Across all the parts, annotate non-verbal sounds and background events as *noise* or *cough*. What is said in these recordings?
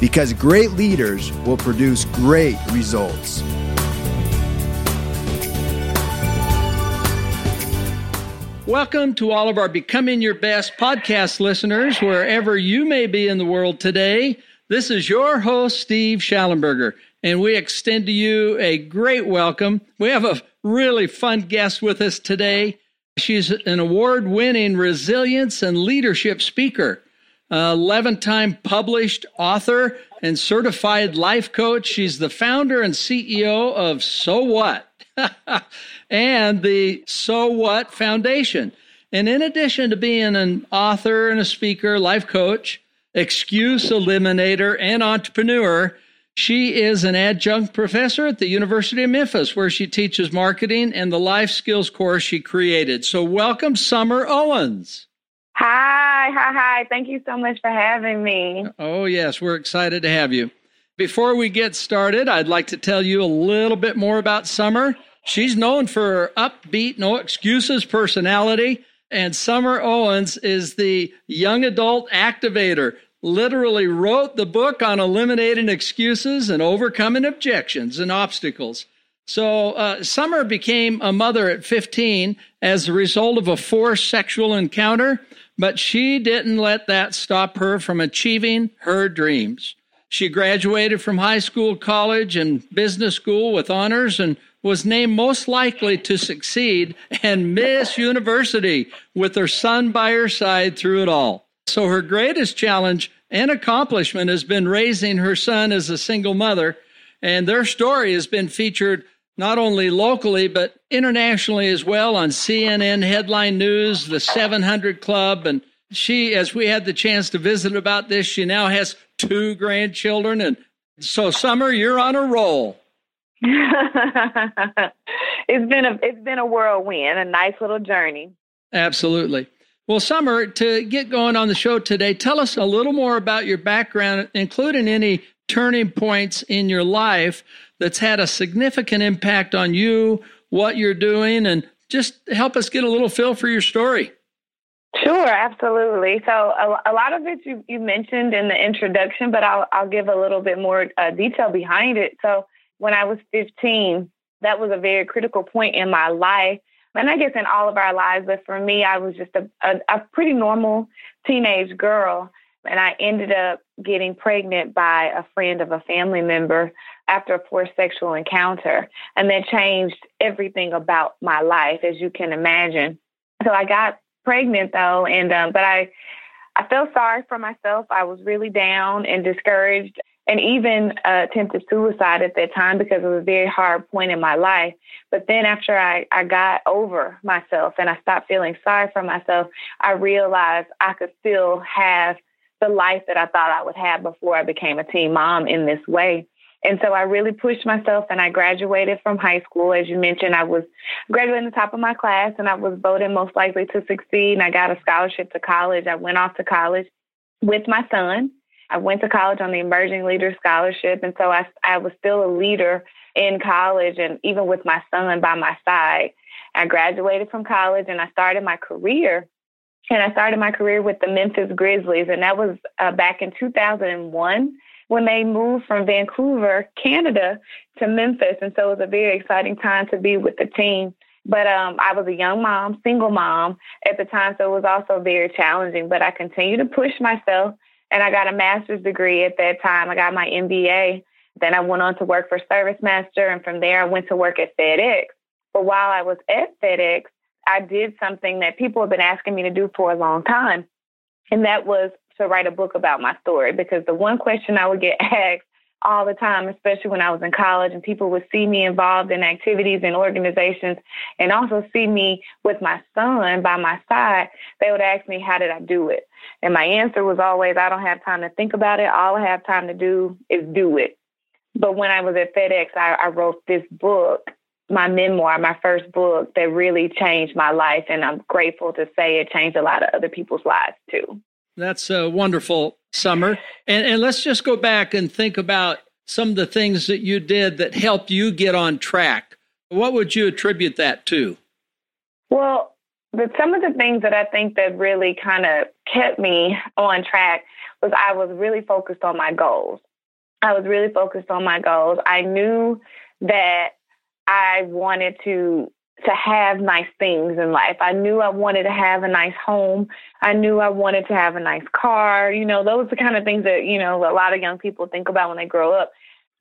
because great leaders will produce great results. Welcome to all of our Becoming Your Best podcast listeners, wherever you may be in the world today. This is your host, Steve Shallenberger, and we extend to you a great welcome. We have a really fun guest with us today. She's an award winning resilience and leadership speaker. 11 time published author and certified life coach. She's the founder and CEO of So What *laughs* and the So What Foundation. And in addition to being an author and a speaker, life coach, excuse eliminator, and entrepreneur, she is an adjunct professor at the University of Memphis, where she teaches marketing and the life skills course she created. So, welcome, Summer Owens. Hi, hi, hi. Thank you so much for having me. Oh, yes, we're excited to have you. Before we get started, I'd like to tell you a little bit more about Summer. She's known for her upbeat, no excuses personality, and Summer Owens is the young adult activator. Literally wrote the book on eliminating excuses and overcoming objections and obstacles. So, uh, Summer became a mother at 15 as a result of a forced sexual encounter but she didn't let that stop her from achieving her dreams. She graduated from high school, college, and business school with honors and was named most likely to succeed and Miss University with her son by her side through it all. So her greatest challenge and accomplishment has been raising her son as a single mother, and their story has been featured not only locally, but internationally as well on CNN headline news, the 700 Club. And she, as we had the chance to visit about this, she now has two grandchildren. And so, Summer, you're on a roll. *laughs* it's been a it's been a whirlwind, a nice little journey. Absolutely. Well, Summer, to get going on the show today, tell us a little more about your background, including any turning points in your life that's had a significant impact on you, what you're doing, and just help us get a little feel for your story. Sure, absolutely. So a, a lot of it you, you, mentioned in the introduction, but I'll, I'll give a little bit more uh, detail behind it. So when I was 15, that was a very critical point in my life. And I guess in all of our lives, but for me, I was just a, a, a pretty normal teenage girl. And I ended up getting pregnant by a friend of a family member after a forced sexual encounter. And that changed everything about my life, as you can imagine. So I got pregnant though, and um, but I I felt sorry for myself. I was really down and discouraged and even uh, attempted suicide at that time because it was a very hard point in my life. But then after I, I got over myself and I stopped feeling sorry for myself, I realized I could still have the life that I thought I would have before I became a teen mom in this way. And so I really pushed myself and I graduated from high school. As you mentioned, I was graduating the top of my class and I was voted most likely to succeed. And I got a scholarship to college. I went off to college with my son. I went to college on the Emerging Leader Scholarship. And so I, I was still a leader in college and even with my son by my side. I graduated from college and I started my career and I started my career with the Memphis Grizzlies, and that was uh, back in 2001 when they moved from Vancouver, Canada, to Memphis. And so it was a very exciting time to be with the team. But um, I was a young mom, single mom at the time, so it was also very challenging. But I continued to push myself, and I got a master's degree at that time. I got my MBA. Then I went on to work for ServiceMaster, and from there I went to work at FedEx. But while I was at FedEx, I did something that people have been asking me to do for a long time. And that was to write a book about my story because the one question I would get *laughs* asked all the time, especially when I was in college, and people would see me involved in activities and organizations and also see me with my son by my side. They would ask me, How did I do it? And my answer was always, I don't have time to think about it. All I have time to do is do it. But when I was at FedEx, I, I wrote this book, my memoir, my first book that really changed my life. And I'm grateful to say it changed a lot of other people's lives too. That's a wonderful Summer. And, and let's just go back and think about some of the things that you did that helped you get on track. What would you attribute that to? Well, but some of the things that I think that really kind of kept me on track was I was really focused on my goals. I was really focused on my goals. I knew that I wanted to to have nice things in life. I knew I wanted to have a nice home. I knew I wanted to have a nice car. You know, those are the kind of things that, you know, a lot of young people think about when they grow up.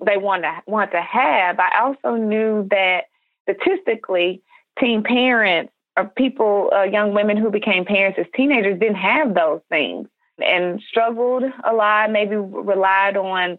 They want to want to have. I also knew that statistically, teen parents or people, uh, young women who became parents as teenagers didn't have those things and struggled a lot, maybe relied on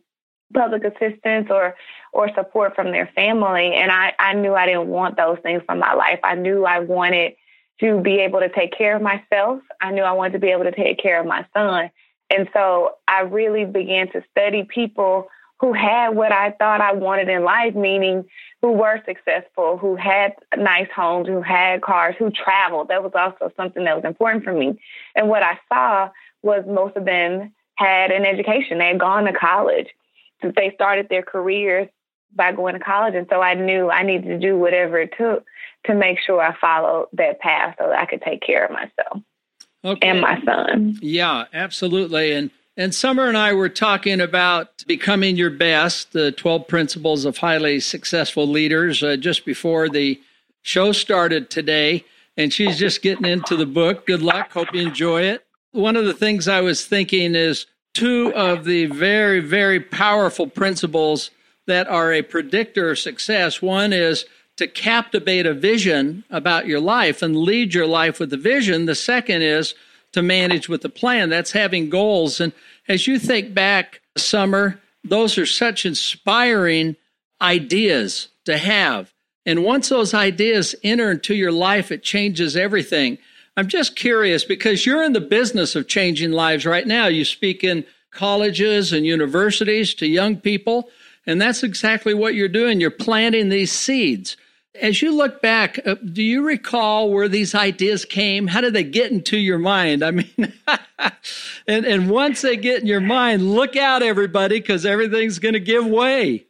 public assistance or or support from their family and I, I knew I didn't want those things from my life. I knew I wanted to be able to take care of myself. I knew I wanted to be able to take care of my son. And so I really began to study people who had what I thought I wanted in life, meaning who were successful, who had nice homes, who had cars, who traveled. That was also something that was important for me. And what I saw was most of them had an education. They had gone to college they started their careers by going to college. And so I knew I needed to do whatever it took to make sure I followed that path so that I could take care of myself okay. and my son. Yeah, absolutely. And and Summer and I were talking about becoming your best, the 12 principles of highly successful leaders, uh, just before the show started today. And she's just getting into the book. Good luck. Hope you enjoy it. One of the things I was thinking is two of the very, very powerful principles that are a predictor of success. One is to captivate a vision about your life and lead your life with a vision. The second is to manage with a plan. That's having goals. And as you think back, Summer, those are such inspiring ideas to have. And once those ideas enter into your life, it changes everything. I'm just curious because you're in the business of changing lives right now. You speak in colleges and universities to young people, and that's exactly what you're doing. You're planting these seeds. As you look back, uh, do you recall where these ideas came? How did they get into your mind? I mean, *laughs* and, and once they get in your mind, look out, everybody, because everything's going to give way.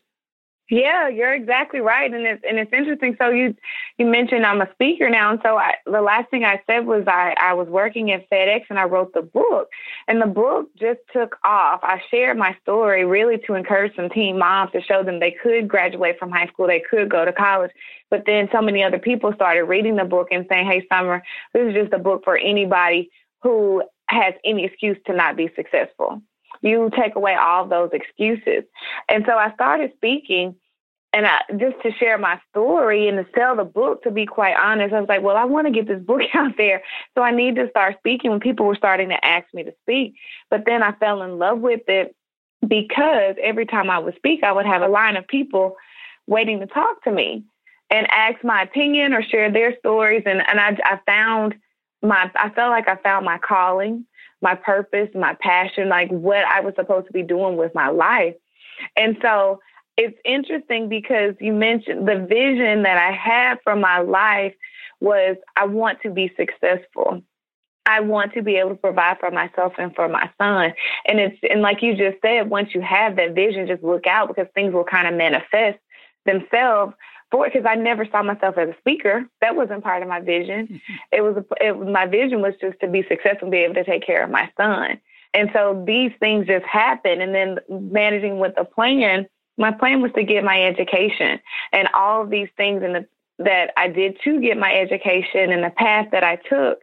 Yeah, you're exactly right, and it's and it's interesting. So you you mentioned I'm a speaker now, and so I, the last thing I said was I I was working at FedEx and I wrote the book, and the book just took off. I shared my story really to encourage some teen moms to show them they could graduate from high school, they could go to college, but then so many other people started reading the book and saying, "Hey, Summer, this is just a book for anybody who has any excuse to not be successful." You take away all those excuses. And so I started speaking and I, just to share my story and to sell the book, to be quite honest, I was like, well, I want to get this *laughs* book out there. So I need to start speaking when people were starting to ask me to speak. But then I fell in love with it because every time I would speak, I would have a line of people waiting to talk to me and ask my opinion or share their stories. And, and I, I found my, I felt like I found my calling my purpose, my passion, like what I was supposed to be doing with my life. And so it's interesting because you mentioned the vision that I had for my life was I want to be successful. I want to be able to provide for myself and for my son. And it's and like you just said, once you have that vision, just look out because things will kind of manifest themselves for it because I never saw myself as a speaker. That wasn't part of my vision. *laughs* It was a, it, my vision was just to be successful and be able to take care of my son. And so these things just happened. And then managing with a plan, my plan was to get my education and all of these things and the, that I did to get my education and the path that I took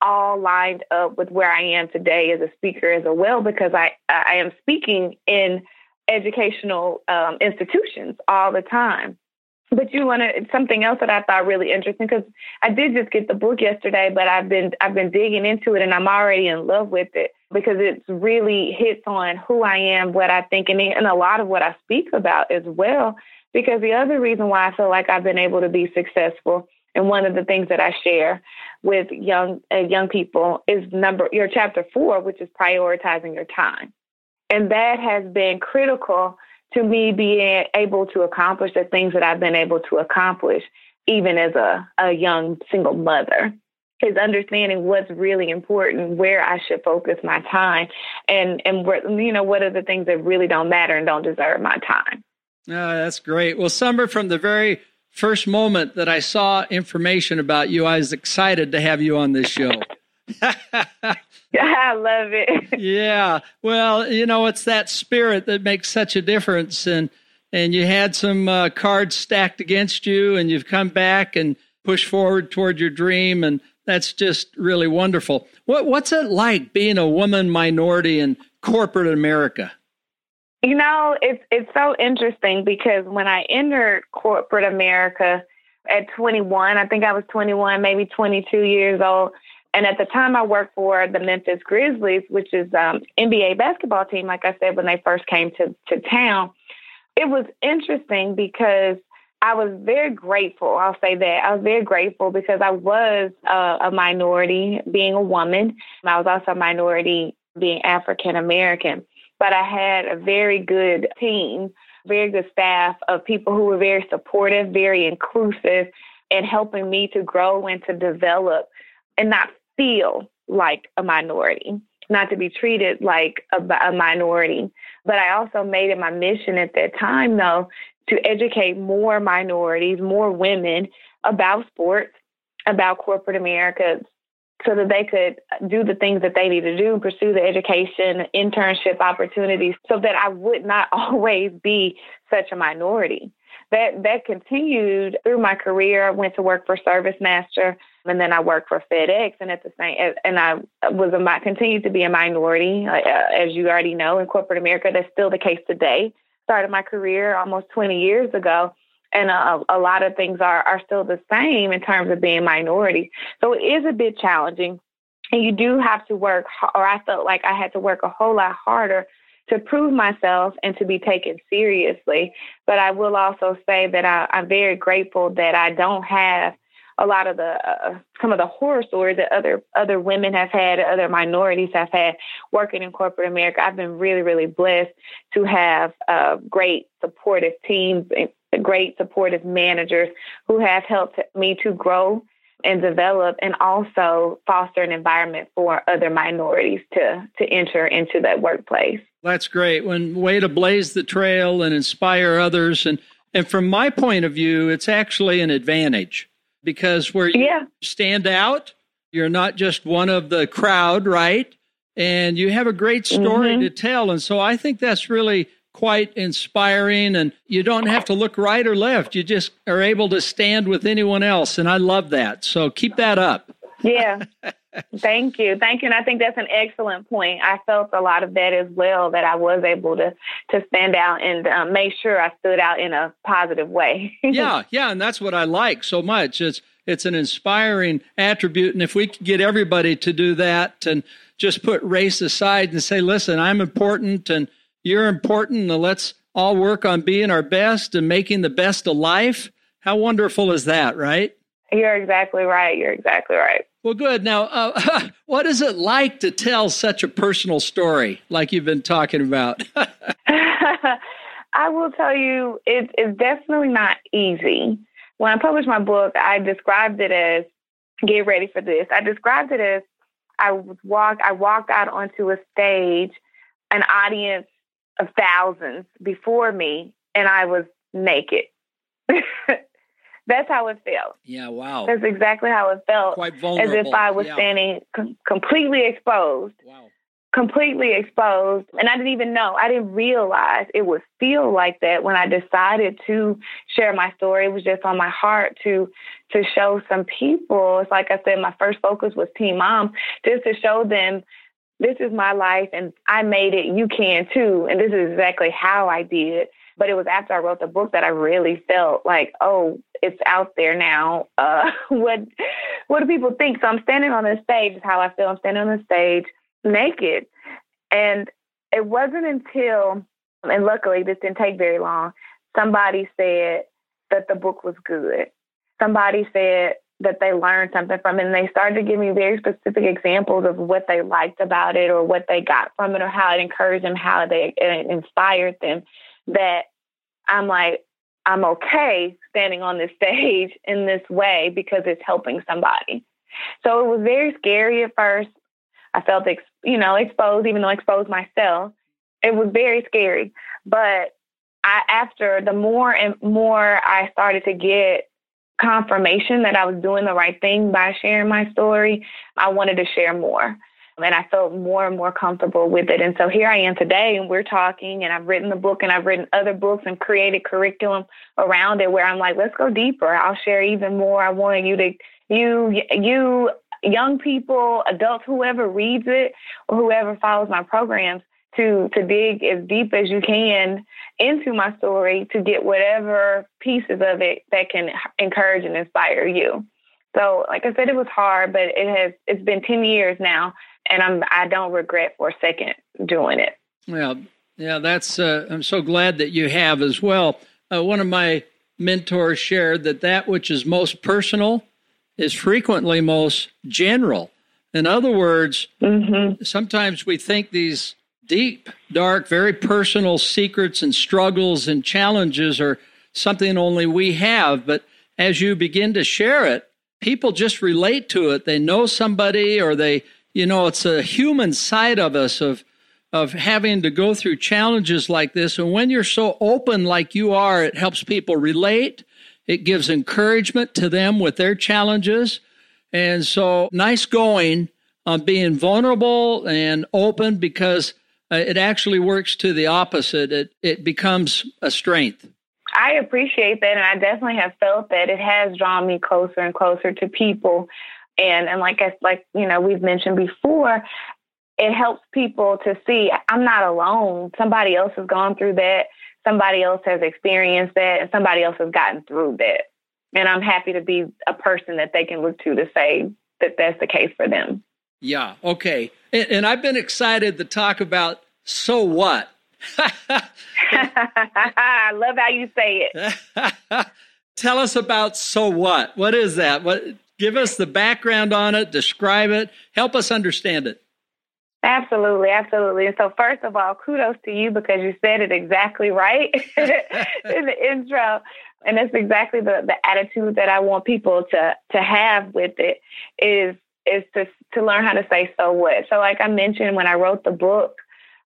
all lined up with where I am today as a speaker as well because I I am speaking in educational um, institutions all the time. But you want to something else that I thought really interesting because I did just get the book yesterday, but I've been I've been digging into it and I'm already in love with it. because it really hits on who I am, what I think, and, and a lot of what I speak about as well. Because the other reason why I feel like I've been able to be successful, and one of the things that I share with young uh, young people is number your chapter four, which is prioritizing your time, and that has been critical to me being able to accomplish the things that I've been able to accomplish, even as a, a young single mother is understanding what's really important, where I should focus my time, and and where, you know what are the things that really don't matter and don't deserve my time. Oh, that's great. Well, Summer, from the very first moment that I saw information about you, I was excited to have you on this show. *laughs* *laughs* I love it. yeah. Well, you know, it's that spirit that makes such a difference, and and you had some uh, cards stacked against you, and you've come back and pushed forward toward your dream, and that's just really wonderful. What what's it like being a woman minority in corporate America? You know, it's it's so interesting because when I entered corporate America at 21, I think I was 21, maybe 22 years old, and at the time I worked for the Memphis Grizzlies, which is um, NBA basketball team. Like I said, when they first came to to town, it was interesting because I was very grateful. I'll say that. I was very grateful because I was uh, a minority being a woman. I was also a minority being African American. But I had a very good team, very good staff of people who were very supportive, very inclusive, and helping me to grow and to develop and not feel like a minority, not to be treated like a, a minority. But I also made it my mission at that time, though, to educate more minorities, more women about sports, about corporate America, so that they could do the things that they need to do, pursue the education, internship opportunities, so that I would not *laughs* always be such a minority. That that continued through my career. I went to work for ServiceMaster, and then I worked for FedEx, and at the same, and I was a continued to be a minority, uh, as you already know, in corporate America. That's still the case today started my career almost 20 years ago. And a, a lot of things are, are still the same in terms of being minority. So it is a bit challenging. And you do have to work, or I felt like I had to work a whole lot harder to prove myself and to be taken seriously. But I will also say that I, I'm very grateful that I don't have a lot of the uh, some of the horror stories that other other women have had, other minorities have had working in corporate America. I've been really really blessed to have uh, great supportive teams, great supportive managers who have helped me to grow and develop and also foster an environment for other minorities to to enter into that workplace. That's great. When way to blaze the trail and inspire others and and from my point of view, it's actually an advantage because where you yeah. stand out, you're not just one of the crowd, right? And you have a great story mm-hmm. to tell. And so I think that's really quite inspiring. And you don't have to look right or left. You just are able to stand with anyone else. And I love that. So keep that up. Yeah. Thank you. Thank you. And I think that's an excellent point. I felt a lot of that as well, that I was able to, to stand out and um, make sure I stood out in a positive way. *laughs* yeah. Yeah. And that's what I like so much. It's, it's an inspiring attribute. And if we could get everybody to do that and just put race aside and say, listen, I'm important and you're important and let's all work on being our best and making the best of life. How wonderful is that, right? You're exactly right. You're exactly right. Well, good. Now, uh, *laughs* what is it like to tell such a personal story like you've been talking about? *laughs* *laughs* I will tell you, it, it's definitely not easy. When I published my book, I described it as get ready for this. I described it as I was walk I walked out onto a stage, an audience of thousands before me, and I was naked. *laughs* That's how it felt. Yeah, wow. That's exactly how it felt. Quite vulnerable. As if I was yeah. standing com- completely exposed. Wow. Completely exposed. And I didn't even know. I didn't realize it would feel like that when I decided to share my story. It was just on my heart to to show some people. It's like I said, my first focus was Teen Mom, just to show them this is my life and I made it, you can too. And this is exactly how I did. But it was after I wrote the book that I really felt like, oh, it's out there now. Uh, *laughs* what what do people think? So I'm standing on this stage. Is how I feel. I'm standing on the stage naked, And it wasn't until, and luckily this didn't take very long, somebody said that the book was good. Somebody said that they learned something from and they started to give me very specific examples of what they liked about it or what they got from it or how it encouraged them, how they it inspired them that I'm like, I'm okay standing on this stage in this way because it's helping somebody. So it was very scary at first. I felt, ex- you know, exposed, even though I exposed myself. It was very scary. But I, after the more and more I started to get confirmation that I was doing the right thing by sharing my story, I wanted to share more. And I felt more and more comfortable with it. And so here I am today, and we're talking, and I've written the book, and I've written other books and created curriculum around it where I'm like, let's go deeper. I'll share even more. I want you to, you, you, young people, adults, whoever reads it or whoever follows my programs, to to dig as deep as you can into my story to get whatever pieces of it that can encourage and inspire you. So, like I said, it was hard, but it has it's been ten years now, and I'm I don't regret for a second doing it. Well, yeah, that's uh, I'm so glad that you have as well. Uh, one of my mentors shared that that which is most personal is frequently most general. In other words, mm-hmm. sometimes we think these deep, dark, very personal secrets and struggles and challenges are something only we have. But as you begin to share it, people just relate to it. They know somebody or they, you know, it's a human side of us of of having to go through challenges like this. And when you're so open like you are, it helps people relate. It gives encouragement to them with their challenges. And so nice going on being vulnerable and open because uh, it actually works to the opposite. It it becomes a strength. I appreciate that, and I definitely have felt that it has drawn me closer and closer to people, and and like I like you know we've mentioned before, it helps people to see I'm not alone. Somebody else has gone through that. Somebody else has experienced that, and somebody else has gotten through that. And I'm happy to be a person that they can look to to say that that's the case for them. Yeah. Okay. And, and I've been excited to talk about so what. *laughs* I love how you say it. *laughs* Tell us about so what. What is that? What? Give us the background on it. Describe it. Help us understand it. Absolutely, absolutely. And so, first of all, kudos to you because you said it exactly right *laughs* in the intro, and that's exactly the the attitude that I want people to to have with it. Is is to to learn how to say so what. So like I mentioned when I wrote the book,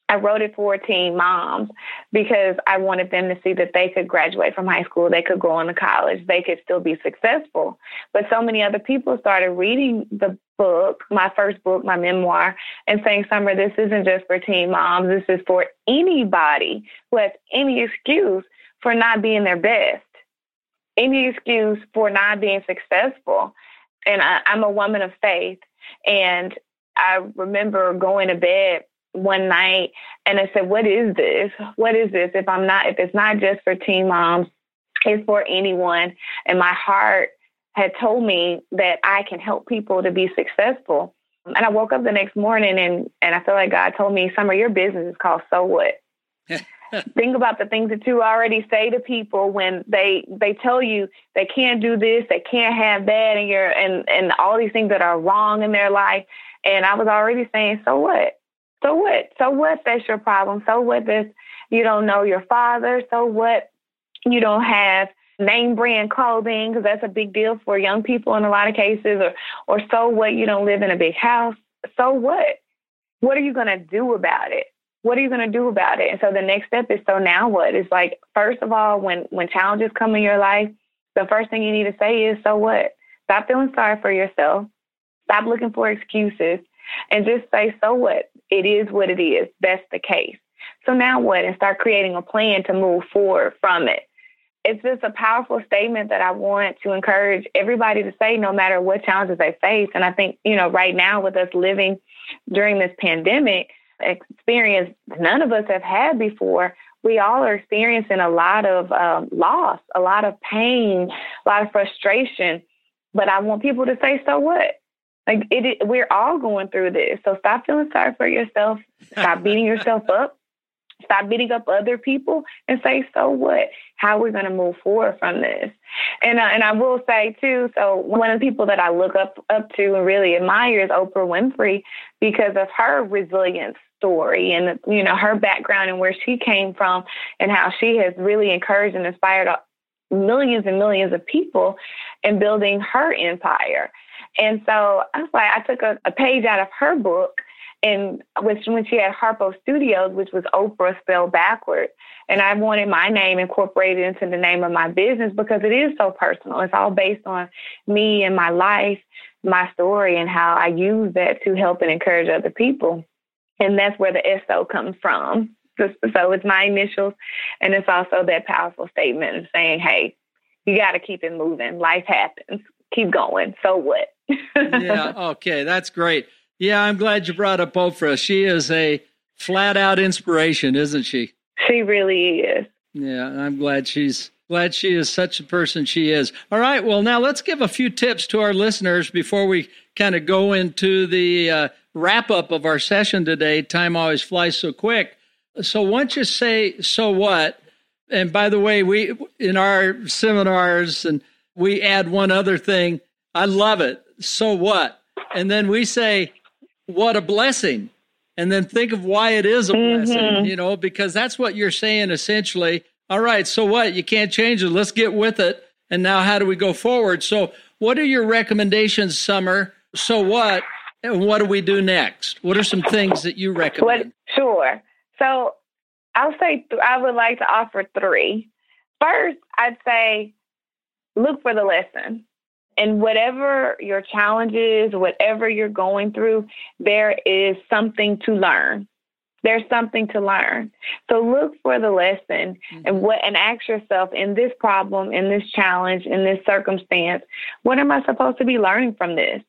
I wrote it for teen moms because I wanted them to see that they could graduate from high school, they could go on to college, they could still be successful. But so many other people started reading the book, my first book, my memoir, and saying, Summer, this isn't just for teen moms. This is for anybody who has any excuse for not being their best, any excuse for not being successful and I, I'm a woman of faith. And I remember going to bed one night and I said, What is this? What is this? If I'm not, if it's not just for teen moms, it's for anyone. And my heart had told me that I can help people to be successful. And I woke up the next morning and, and I feel like God told me, Summer, your business is called So What? *laughs* think about the things that you already say to people when they they tell you they can't do this, they can't have that, and you're and and all these things that are wrong in their life. And I was already saying, so what? So what? So what? That's your problem. So what? This you don't know your father. So what? You don't have name brand clothing because that's a big deal for young people in a lot of cases. Or or so what? You don't live in a big house. So what? What are you to do about it? what are you to do about it? And so the next step is so now what? It's like first of all, when when challenges come in your life, the first thing you need to say is so what? Stop feeling sorry for yourself. Stop looking for excuses and just say so what? It is what it is. That's the case. So now what? And start creating a plan to move forward from it. It's just a powerful statement that I want to encourage everybody to say no matter what challenges they face. And I think, you know, right now with us living during this pandemic, experience none of us have had before, we all are experiencing a lot of um, loss, a lot of pain, a lot of frustration. But I want people to say, so what? Like it, we're all going through this. So stop feeling sorry for yourself. Stop beating *laughs* yourself up. Stop beating up other people and say, so what? How are we going to move forward from this? And uh, and I will say too. So one of the people that I look up up to and really admire is Oprah Winfrey because of her resilience story and you know her background and where she came from and how she has really encouraged and inspired millions and millions of people in building her empire. And so I was like, I took a, a page out of her book and which when she had Harpo Studios, which was Oprah spelled backwards. And I wanted my name incorporated into the name of my business because it is so personal. It's all based on me and my life, my story, and how I use that to help and encourage other people. And that's where the SO comes from. So it's my initials, and it's also that powerful statement of saying, hey, you got to keep it moving. Life happens. Keep going. So what? yeah, *laughs* okay, that's great. Yeah, I'm glad you brought up Oprah. She is a flat out inspiration, isn't she? She really is. Yeah, I'm glad she's glad she is such a person she is. All right, well now let's give a few tips to our listeners before we kind of go into the uh, wrap up of our session today. Time always flies so quick. So once you say so what, and by the way, we in our seminars and we add one other thing. I love it. So what? And then we say what a blessing. And then think of why it is a blessing, mm-hmm. you know, because that's what you're saying essentially. All right, so what? You can't change it. Let's get with it. And now how do we go forward? So, what are your recommendations, Summer? So what? And what do we do next? What are some things that you recommend? What, sure. So, I'll say th- I would like to offer three. First, I'd say look for the lesson and whatever your challenge is, whatever you're going through, there is something to learn. There's something to learn. So look for the lesson mm-hmm. and what and ask yourself in this problem, in this challenge, in this circumstance, what am I supposed to be learning from this?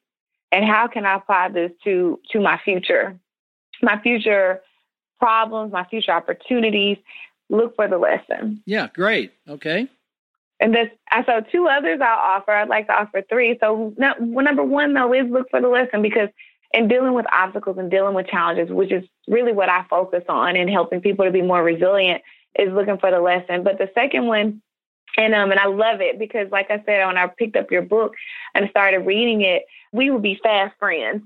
And how can I apply this to to my future? My future problems, my future opportunities. Look for the lesson. Yeah, great. Okay. And this, so two others I'll offer. I'd like to offer three. So number one though is look for the lesson because in dealing with obstacles and dealing with challenges, which is really what I focus on in helping people to be more resilient, is looking for the lesson. But the second one, and um, and I love it because, like I said, when I picked up your book and started reading it, we will be fast friends.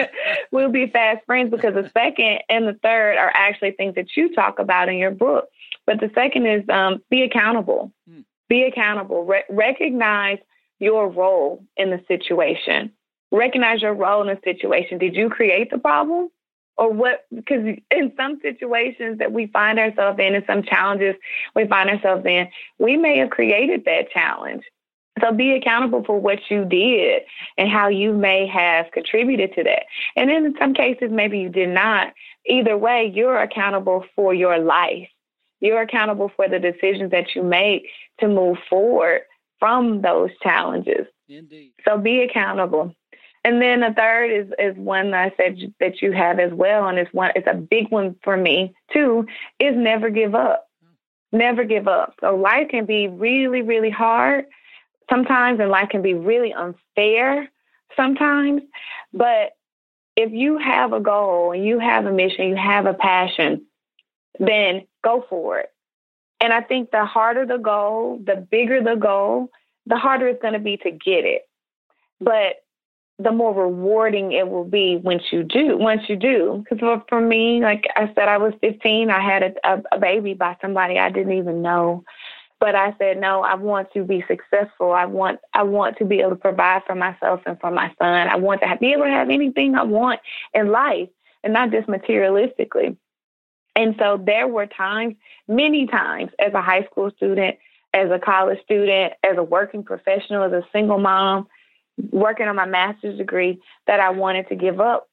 *laughs* we'll be fast friends because the second and the third are actually things that you talk about in your book. But the second is um, be accountable. Hmm. Be accountable. Re- recognize your role in the situation. Recognize your role in the situation. Did you create the problem? Or what? Because in some situations that we find ourselves in, and some challenges we find ourselves in, we may have created that challenge. So be accountable for what you did and how you may have contributed to that. And in some cases, maybe you did not. Either way, you're accountable for your life. You're accountable for the decisions that you make to move forward from those challenges. Indeed. So be accountable. And then the third is is one that I said that you have as well, and it's one it's a big one for me too. Is never give up. Never give up. So life can be really really hard sometimes, and life can be really unfair sometimes. But if you have a goal and you have a mission, you have a passion, then go for it. And I think the harder the goal, the bigger the goal, the harder it's going to be to get it. But the more rewarding it will be once you do. Once you do, because for, for me, like I said, I was 15. I had a, a, a baby by somebody I didn't even know, but I said no. I want to be successful. I want I want to be able to provide for myself and for my son. I want to have, be able to have anything I want in life, and not just materialistically. And so there were times, many times, as a high school student, as a college student, as a working professional, as a single mom, working on my master's degree, that I wanted to give up.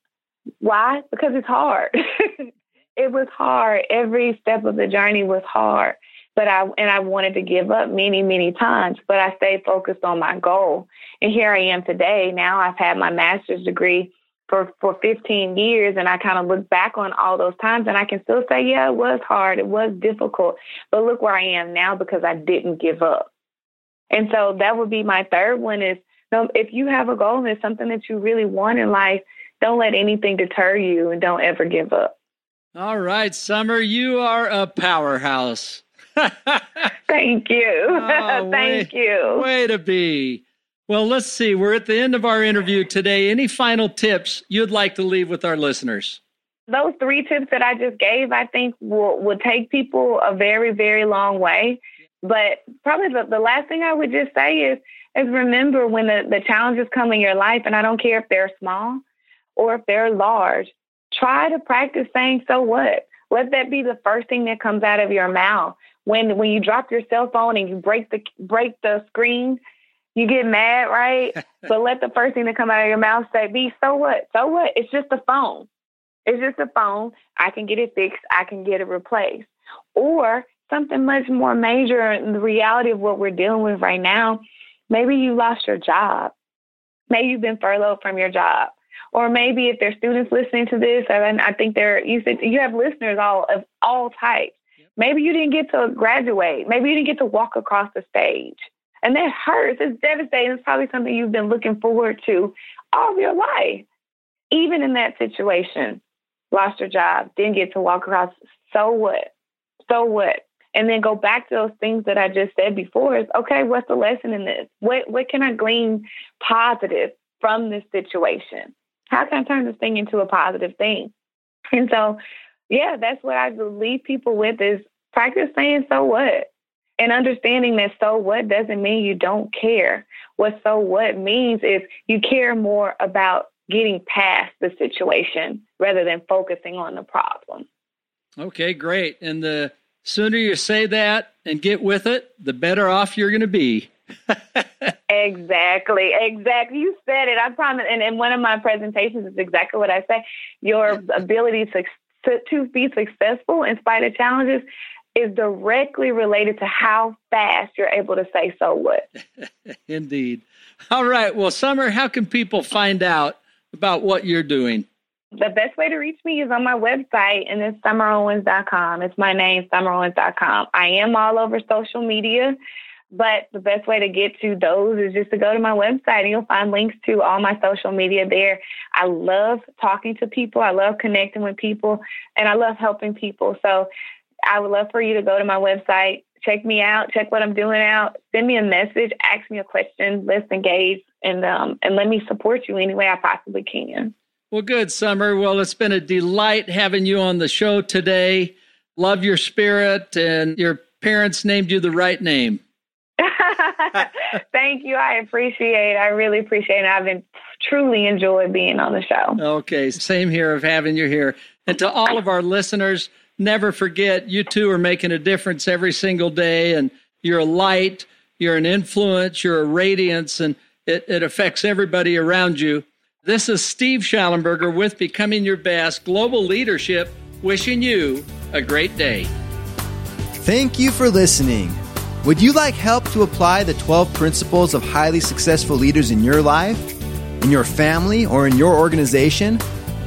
Why? Because it's hard. *laughs* it was hard. Every step of the journey was hard. But I and I wanted to give up many, many times, but I stayed focused on my goal. And here I am today. Now I've had my master's degree for for 15 years and I kind of look back on all those times and I can still say yeah it was hard it was difficult but look where I am now because I didn't give up and so that would be my third one is No, if you have a goal and it's something that you really want in life, don't let anything deter you and don't ever give up. All right, Summer, you are a powerhouse. *laughs* Thank you. Oh, *laughs* Thank way, you. Way to be. Well, let's see. We're at the end of our interview today. Any final tips you'd like to leave with our listeners? Those three tips that I just gave, I think will, will take people a very, very long way. But probably the, the last thing I would just say is, is remember when the, the challenges come in your life, and I don't care if they're small or if they're large, try to practice saying, so what? Let that be the first thing that comes out of your mouth. When when you drop your cell phone and you break the break the screen, you get mad, right? *laughs* but let the first thing that come out of your mouth say, "Be so what? So what? It's just a phone. It's just a phone. I can get it fixed. I can get it replaced." Or something much more major in the reality of what we're dealing with right now. Maybe you lost your job. Maybe you've been furloughed from your job. Or maybe if there's students listening to this, and I think there you said you have listeners all of all types. Maybe you didn't get to graduate. Maybe you didn't get to walk across the stage. And that hurts. It's devastating. It's probably something you've been looking forward to all your life. Even in that situation, lost your job, didn't get to walk across. So what? So what? And then go back to those things that I just said before is okay, what's the lesson in this? What what can I glean positive from this situation? How can I turn this thing into a positive thing? And so yeah, that's what I leave people with is practice saying so what? And understanding that so what doesn't mean you don't care. What so what means is you care more about getting past the situation rather than focusing on the problem. Okay, great. And the sooner you say that and get with it, the better off you're going to be. *laughs* exactly, exactly. You said it. I promise. And in one of my presentations is exactly what I say. Your ability to to, to be successful in spite of challenges is directly related to how fast you're able to say so what. *laughs* Indeed. All right. Well, Summer, how can people find out about what you're doing? The best way to reach me is on my website, and it's summerowens.com. It's my name, summerowens.com. I am all over social media. But the best way to get to those is just to go to my website and you'll find links to all my social media there. I love talking to people. I love connecting with people and I love helping people. So I would love for you to go to my website, check me out, check what I'm doing out, send me a message, ask me a question, let's engage and um, and let me support you any way I possibly can. Well, good, Summer. Well, it's been a delight having you on the show today. Love your spirit, and your parents named you the right name. *laughs* Thank you. I appreciate. I really appreciate it. I've been truly enjoyed being on the show. Okay. Same here of having you here. And to all of our listeners, never forget you two are making a difference every single day and you're a light, you're an influence, you're a radiance, and it, it affects everybody around you. This is Steve Shallenberger with Becoming Your Best Global Leadership, wishing you a great day. Thank you for listening. Would you like help to apply the 12 principles of highly successful leaders in your life, in your family, or in your organization?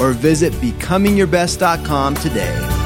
or visit becomingyourbest.com today.